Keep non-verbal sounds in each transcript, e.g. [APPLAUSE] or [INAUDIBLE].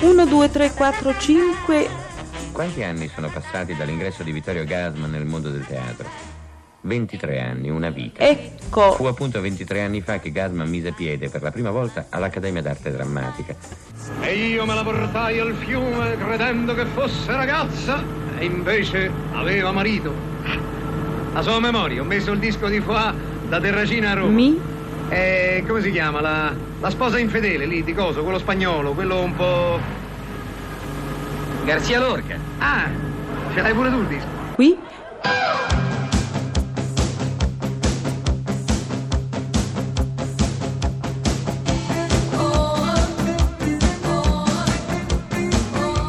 1, 2, 3, 4, 5. Quanti anni sono passati dall'ingresso di Vittorio Gasman nel mondo del teatro? 23 anni, una vita. Ecco. Fu appunto 23 anni fa che Gasman mise piede per la prima volta all'Accademia d'Arte Drammatica. E io me la portai al fiume credendo che fosse ragazza e invece aveva marito. La sua memoria, ho messo il disco di Foix da Terracina a Roma. Mi? E come si chiama? La, la sposa infedele lì di coso, quello spagnolo, quello un po'. Garzia Lorca. Ah, ce l'hai pure tu il disco. Qui?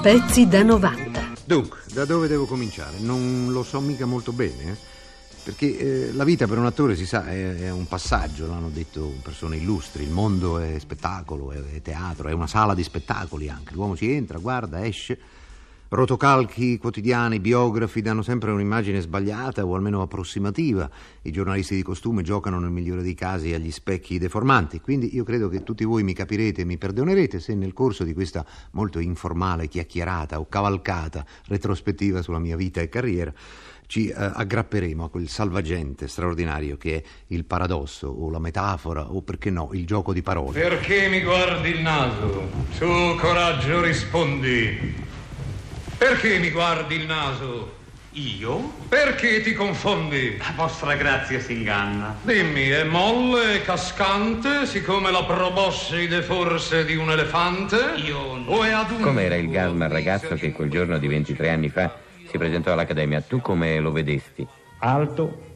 Pezzi da 90. Dunque, da dove devo cominciare? Non lo so mica molto bene, eh? Perché eh, la vita per un attore, si sa, è, è un passaggio, l'hanno detto persone illustri, il mondo è spettacolo, è, è teatro, è una sala di spettacoli anche, l'uomo ci entra, guarda, esce, rotocalchi quotidiani, biografi danno sempre un'immagine sbagliata o almeno approssimativa, i giornalisti di costume giocano nel migliore dei casi agli specchi deformanti, quindi io credo che tutti voi mi capirete e mi perdonerete se nel corso di questa molto informale chiacchierata o cavalcata retrospettiva sulla mia vita e carriera ci eh, aggrapperemo a quel salvagente straordinario che è il paradosso o la metafora o perché no il gioco di parole. Perché mi guardi il naso? Su, coraggio, rispondi. Perché mi guardi il naso? Io? Perché ti confondi? La vostra grazia si inganna. Dimmi, è molle, è cascante, siccome la proboscide forse di un elefante? Io no. O è adunco? Com'era il Gasman ragazzo che quel giorno di 23 anni fa si presentò all'Accademia? Tu come lo vedesti? alto,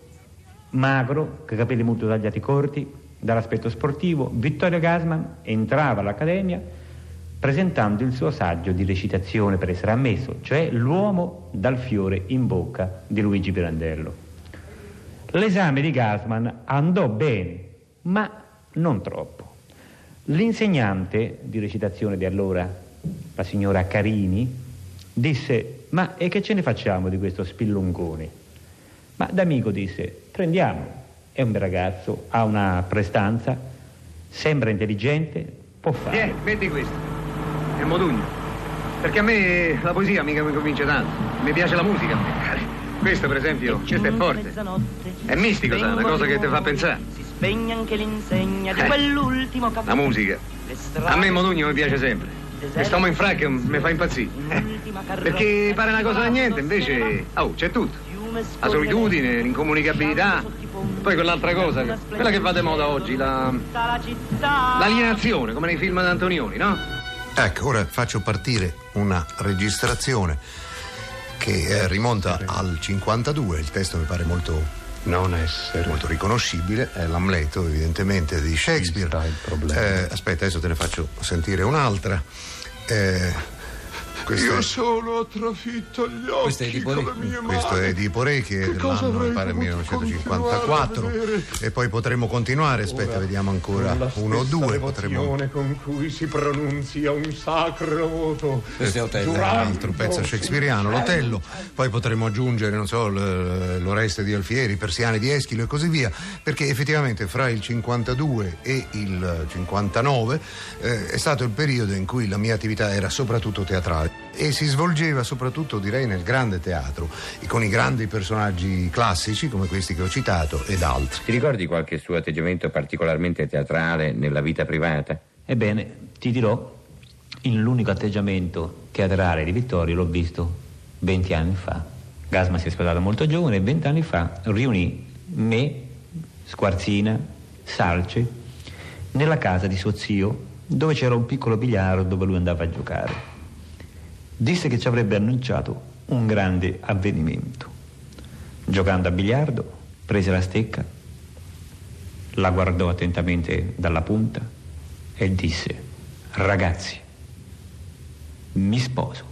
magro, con capelli molto tagliati corti, dall'aspetto sportivo, Vittorio Gasman entrava all'Accademia presentando il suo saggio di recitazione per essere ammesso, cioè L'uomo dal fiore in bocca di Luigi Pirandello. L'esame di Gasman andò bene, ma non troppo. L'insegnante di recitazione di allora, la signora Carini, disse ma e che ce ne facciamo di questo spillungone? Ma d'amico disse prendiamo, è un bel ragazzo, ha una prestanza, sembra intelligente, può fare. Tieni, metti questo. È Modugno. Perché a me la poesia mica mi convince tanto. Mi piace la musica. Questo, per esempio, questo è forte. È mistico, sa, una cosa che ti fa pensare. Si spegne anche l'insegna di Eh. quell'ultimo capo. La musica. A me Modugno mi piace sempre. Quest'uomo in fracca mi fa impazzire. Perché pare una cosa da niente, invece. Oh, c'è tutto. La solitudine, l'incomunicabilità. Poi quell'altra cosa, quella che va di moda oggi, la. l'alienazione, come nei film d'Antonioni, no? Ecco, ora faccio partire una registrazione che eh, rimonta al 52, il testo mi pare molto Non essere. molto riconoscibile, è l'Amleto evidentemente di Shakespeare. Eh, aspetta, adesso te ne faccio sentire un'altra. Eh, questo, Io è, solo ho trafitto gli occhi Questo è di Poré. con le mie questo mani. è di Poré che è Che cosa dell'anno mi avrei pare potuto 1954 continuare ad avere? e poi potremmo continuare, aspetta, Ora, vediamo ancora la uno o due, potremmo con cui si pronunzia un sacro voto. Questo è Otello. un altro pezzo shakespeariano, l'Otello, poi potremmo aggiungere, non so, l'Oreste di Alfieri, Persiane di Eschilo e così via, perché effettivamente fra il 52 e il 59 eh, è stato il periodo in cui la mia attività era soprattutto teatrale e si svolgeva soprattutto direi nel grande teatro, e con i grandi personaggi classici come questi che ho citato ed altri. Ti ricordi qualche suo atteggiamento particolarmente teatrale nella vita privata? Ebbene, ti dirò, in l'unico atteggiamento teatrale di Vittorio l'ho visto 20 anni fa. Gasman si è sposato molto giovane e 20 anni fa riunì me, Squarzina, Salce, nella casa di suo zio, dove c'era un piccolo biliardo dove lui andava a giocare. Disse che ci avrebbe annunciato un grande avvenimento. Giocando a biliardo, prese la stecca, la guardò attentamente dalla punta e disse, ragazzi, mi sposo.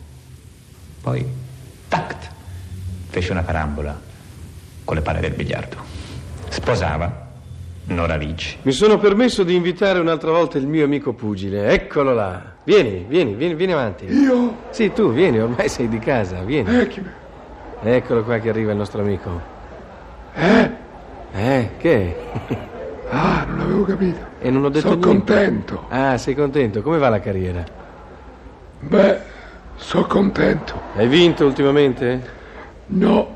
Poi, tact, fece una carambola con le palle del biliardo. Sposava Nora Ricci. Mi sono permesso di invitare un'altra volta il mio amico pugile. Eccolo là. Vieni, vieni, vieni, vieni avanti. Io? Sì, tu vieni, ormai sei di casa, vieni. Eh, chi... Eccolo qua che arriva il nostro amico. Eh? Eh, che? [LAUGHS] Ah, non avevo capito. E non ho detto Sono niente. contento. Ah, sei contento? Come va la carriera? Beh, sono contento. Hai vinto ultimamente? No,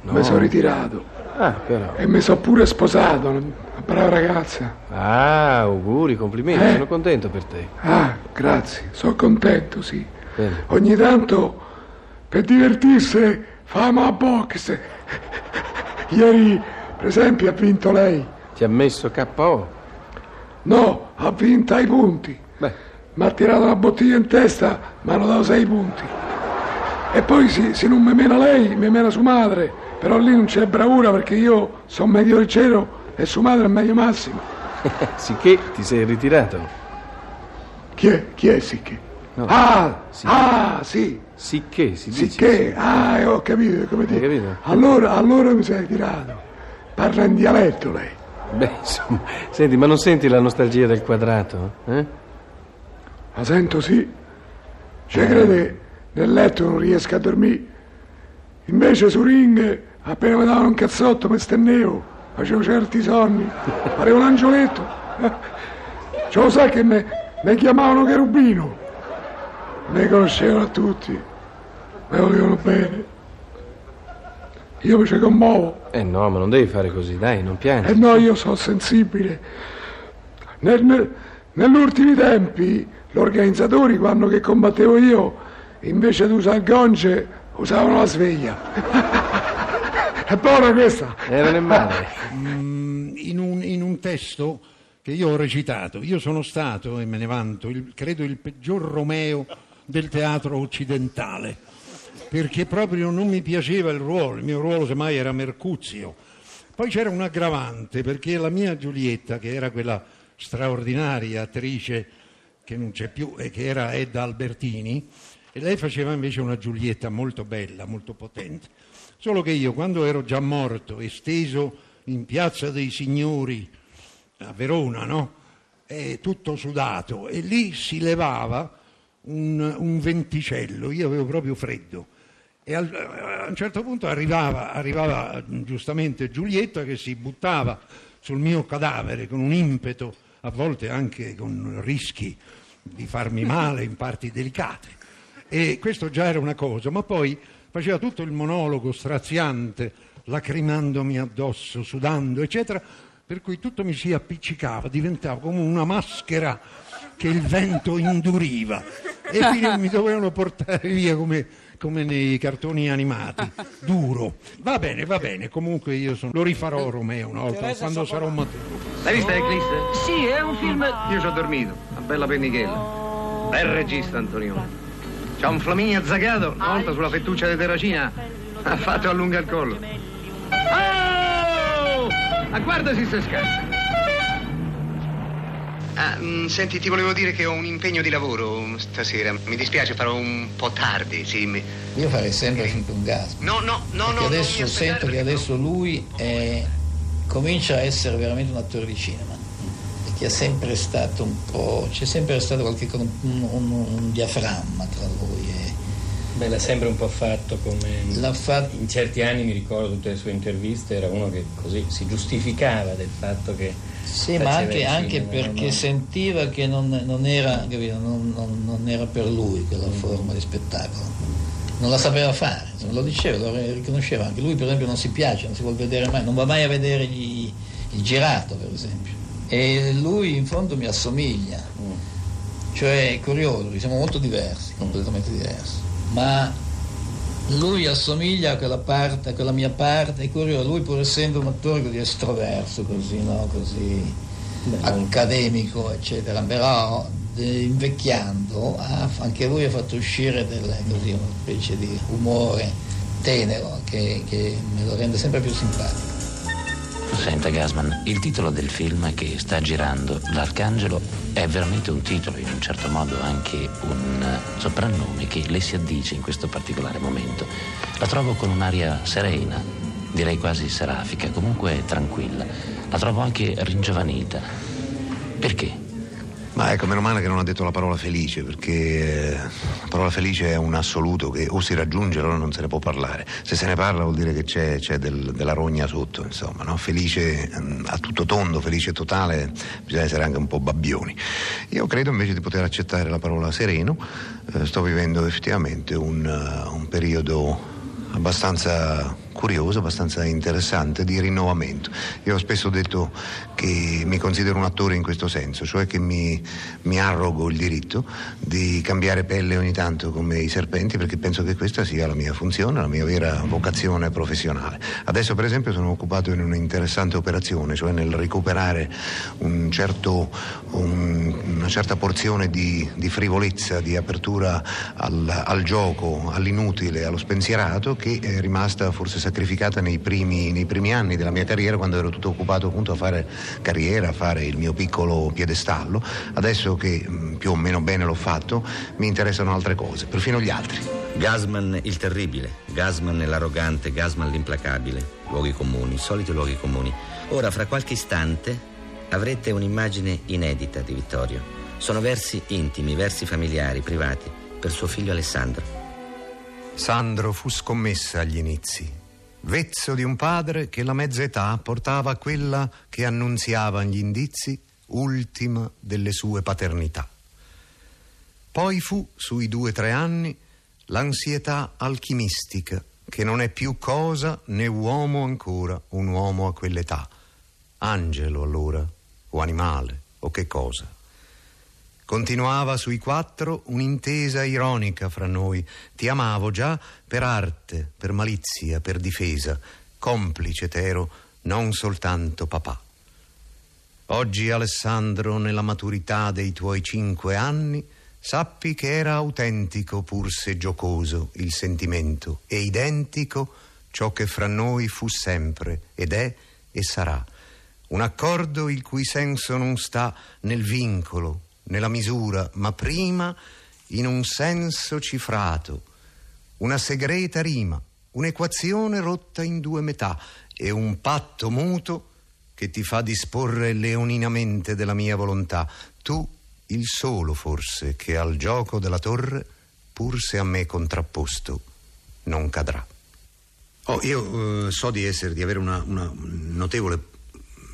No. mi sono ritirato. Ah, però. E mi sono pure sposato, brava ragazza. Ah, auguri, complimenti, Eh. sono contento per te. Ah, grazie, sono contento, sì. Bene. Ogni tanto, per divertirsi, famo a box. Ieri, per esempio, ha vinto lei. Ti ha messo KO? No, ha vinto ai punti. Beh, Mi ha tirato una bottiglia in testa, mi hanno dato sei punti. E poi se, se non mi mena lei, mi mena sua madre. Però lì non c'è bravura perché io sono medio leggero e sua madre è medio massimo. [LAUGHS] sicché ti sei ritirato. Chi è? Chi è Sicché? No. Ah, Sì. ah, sì. Sicché si dice. Sicché, ah, eh, ho capito come Hai dire. capito? Allora, allora mi sei tirato. Parla in dialetto lei. Beh, insomma, senti, ma non senti la nostalgia del quadrato? Eh? La sento sì. Cioè, crede, nel letto non riesco a dormire. Invece su ring, appena mi davano un cazzotto, mi stennevo. Facevo certi sonni. Parevo un angioletto. Cioè, lo sai che me, me chiamavano Cherubino. Me conoscevano tutti. Me volevano bene. Io mi ci commuovo. Eh no, ma non devi fare così, dai, non piangi. Eh no, io sono sensibile. Nel- nel- negli ultimi tempi, gli organizzatori, quando che combattevo io, invece di usare il gonce, usavano la sveglia. [LAUGHS] È buona questa. Eh, non è male. Mm, in, un, in un testo che io ho recitato. Io sono stato, e me ne vanto, il- credo il peggior Romeo del teatro occidentale, perché proprio non mi piaceva il ruolo, il mio ruolo semmai era Mercuzio. Poi c'era un aggravante, perché la mia Giulietta, che era quella straordinaria attrice che non c'è più e che era Edda Albertini, e lei faceva invece una Giulietta molto bella, molto potente. Solo che io, quando ero già morto e steso in Piazza dei Signori a Verona, no? E tutto sudato, e lì si levava un, un venticello, io avevo proprio freddo. E al- a un certo punto arrivava, arrivava giustamente Giulietta che si buttava sul mio cadavere con un impeto, a volte anche con rischi di farmi male in parti delicate. E questo già era una cosa, ma poi faceva tutto il monologo straziante, lacrimandomi addosso, sudando, eccetera, per cui tutto mi si appiccicava, diventava come una maschera che il vento induriva e [LAUGHS] quindi mi dovevano portare via come, come nei cartoni animati, duro. Va bene, va bene, comunque io sono- lo rifarò Romeo una volta, quando sarò maturo. L'hai vista Eclisse? Sì, è un film. Io ci ho dormito, una bella pennichella. Bel regista Antonione. C'ha un flaminio azzagato, una volta sulla fettuccia di terracina ha fatto allunga il collo. Oh! Ma guarda se si scazza. Ah, mm, senti, ti volevo dire che ho un impegno di lavoro stasera. Mi dispiace, farò un po' tardi, sì. mi- Io farei sempre finto un gas. No, no, no, Perché no. adesso non mi sento che adesso lui è- comincia a essere veramente un attore di cinema. Che è sempre stato un po'. c'è sempre stato qualche un, un- un diaframma tra lui e. Beh, l'ha sempre un po' fatto come... L'ha fatto... In certi anni mi ricordo tutte le sue interviste, era uno che così si giustificava del fatto che... Sì, ma anche, il anche cinema, perché no? sentiva che non, non era, capito, non, non- era per lui quella forma di spettacolo. Non la sapeva fare, insomma, lo diceva, lo riconosceva. Anche lui, per esempio, non si piace, non si vuole vedere mai, non va mai a vedere gli- il girato, per esempio. E lui in fondo mi assomiglia. Cioè è curioso, siamo molto diversi, completamente diversi. Ma lui assomiglia a quella parte, a quella mia parte, è curioso, lui pur essendo un attore così estroverso, così, no? così accademico, eccetera, però eh, invecchiando ha- anche lui ha fatto uscire del- così, una specie di umore tenero che, che me lo rende sempre più simpatico. Senta Gasman, il titolo del film che sta girando, L'Arcangelo, è veramente un titolo, in un certo modo anche un eh, soprannome che le si addice in questo particolare momento. La trovo con un'aria serena, direi quasi serafica, comunque tranquilla. La trovo anche ringiovanita. Perché? Ma ecco, meno male che non ha detto la parola felice, perché eh, la parola felice è un assoluto che o si raggiunge allora non se ne può parlare. Se se ne parla vuol dire che c'è, c'è del- della rogna sotto, insomma, no? Felice mm, a tutto tondo, felice totale, bisogna essere anche un po' babbioni. Io credo invece di poter accettare la parola sereno, Eh, sto vivendo effettivamente un, eh, un periodo abbastanza curioso, abbastanza interessante di rinnovamento. Io ho spesso detto che mi considero un attore in questo senso, cioè che mi, mi arrogo il diritto di cambiare pelle ogni tanto come i serpenti perché penso che questa sia la mia funzione, la mia vera vocazione professionale. Adesso per esempio sono occupato in un'interessante operazione, cioè nel recuperare un certo, un- una certa porzione di, di frivolezza, di apertura al, al gioco, all'inutile, allo spensierato che è rimasta forse sacrificata nei primi, nei primi anni della mia carriera quando ero tutto occupato appunto a fare carriera, a fare il mio piccolo piedestallo. Adesso che mh, più o meno bene l'ho fatto mi interessano altre cose, perfino gli altri. Gasman il terribile, Gasman l'arrogante, Gasman l'implacabile. Luoghi comuni, soliti luoghi comuni. Ora, fra qualche istante, avrete un'immagine inedita di Vittorio. Sono versi intimi, versi familiari, privati, per suo figlio Alessandro. Sandro fu scommessa agli inizi. Vezzo di un padre che la mezza età portava quella che annunziava gli indizi ultima delle sue paternità. Poi fu, sui due o tre anni, l'ansietà alchimistica, che non è più cosa né uomo ancora, un uomo a quell'età. Angelo allora, o animale, o che cosa. Continuava sui quattro un'intesa ironica fra noi. Ti amavo già per arte, per malizia, per difesa. Complice t'ero, non soltanto papà. Oggi Alessandro, nella maturità dei tuoi cinque anni, sappi che era autentico pur se giocoso il sentimento e identico ciò che fra noi fu sempre ed è e sarà. Un accordo il cui senso non sta nel vincolo, nella misura, ma prima in un senso cifrato, una segreta rima, un'equazione rotta in due metà e un patto muto che ti fa disporre leoninamente della mia volontà. Tu, il solo forse, che al gioco della torre, pur se a me contrapposto, non cadrà. Oh, io eh, so di essere, di avere una, una notevole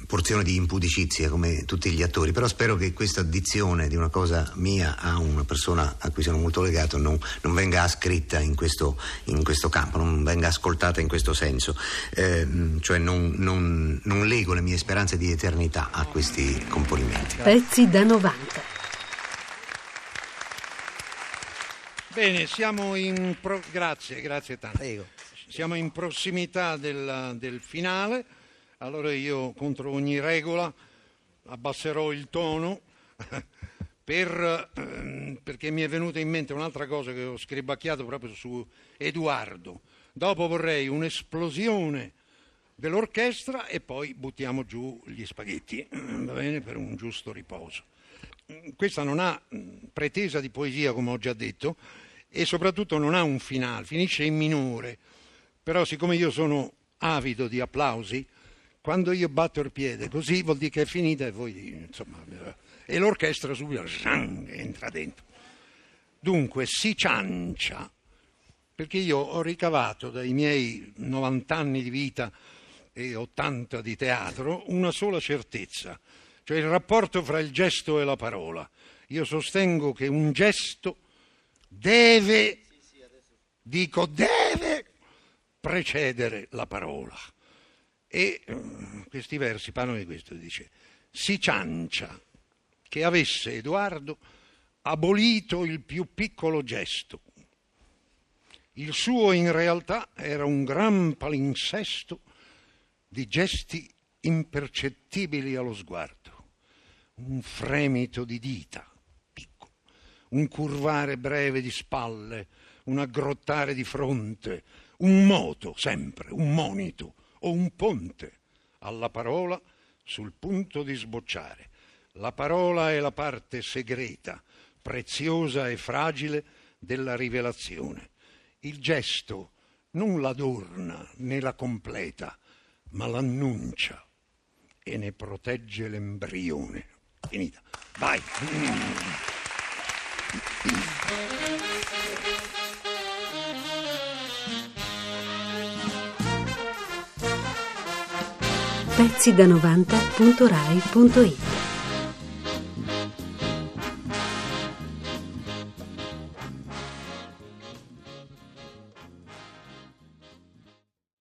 porzione di impudicizia come tutti gli attori, però spero che questa addizione di una cosa mia a una persona a cui sono molto legato non, non venga ascritta in questo, in questo campo, non venga ascoltata in questo senso, Eh, cioè non, non- non lego le mie speranze di eternità a questi componimenti. Pezzi da 90. Bene, siamo in pro- grazie, grazie tanto. Siamo in prossimità del, del finale, allora io contro ogni regola abbasserò il tono [LAUGHS] per, ehm, perché mi è venuta in mente un'altra cosa che ho scribacchiato proprio su Edoardo. Dopo vorrei un'esplosione dell'orchestra e poi buttiamo giù gli spaghetti, [CLEARS THROAT] va bene, per un giusto riposo. Questa non ha pretesa di poesia, come ho già detto, e soprattutto non ha un finale, finisce in minore. Però siccome io sono avido di applausi, quando io batto il piede così vuol dire che è finita e voi, insomma, e l'orchestra subito zang, entra dentro. Dunque si ciancia, perché io ho ricavato dai miei 90 anni di vita e 80 di teatro una sola certezza, cioè il rapporto fra il gesto e la parola. Io sostengo che un gesto deve, dico deve, precedere la parola. E eh, questi versi parlano di questo, dice, si ciancia che avesse Edoardo abolito il più piccolo gesto. Il suo in realtà era un gran palinsesto di gesti impercettibili allo sguardo, un fremito di dita, piccolo, un curvare breve di spalle, un aggrottare di fronte, un moto sempre, un monito o un ponte alla parola sul punto di sbocciare. La parola è la parte segreta, preziosa e fragile della rivelazione. Il gesto non l'adorna né la completa, ma l'annuncia e ne protegge l'embrione. finita. Vai. [CLEARS THROAT] pezzi da 90.rai.it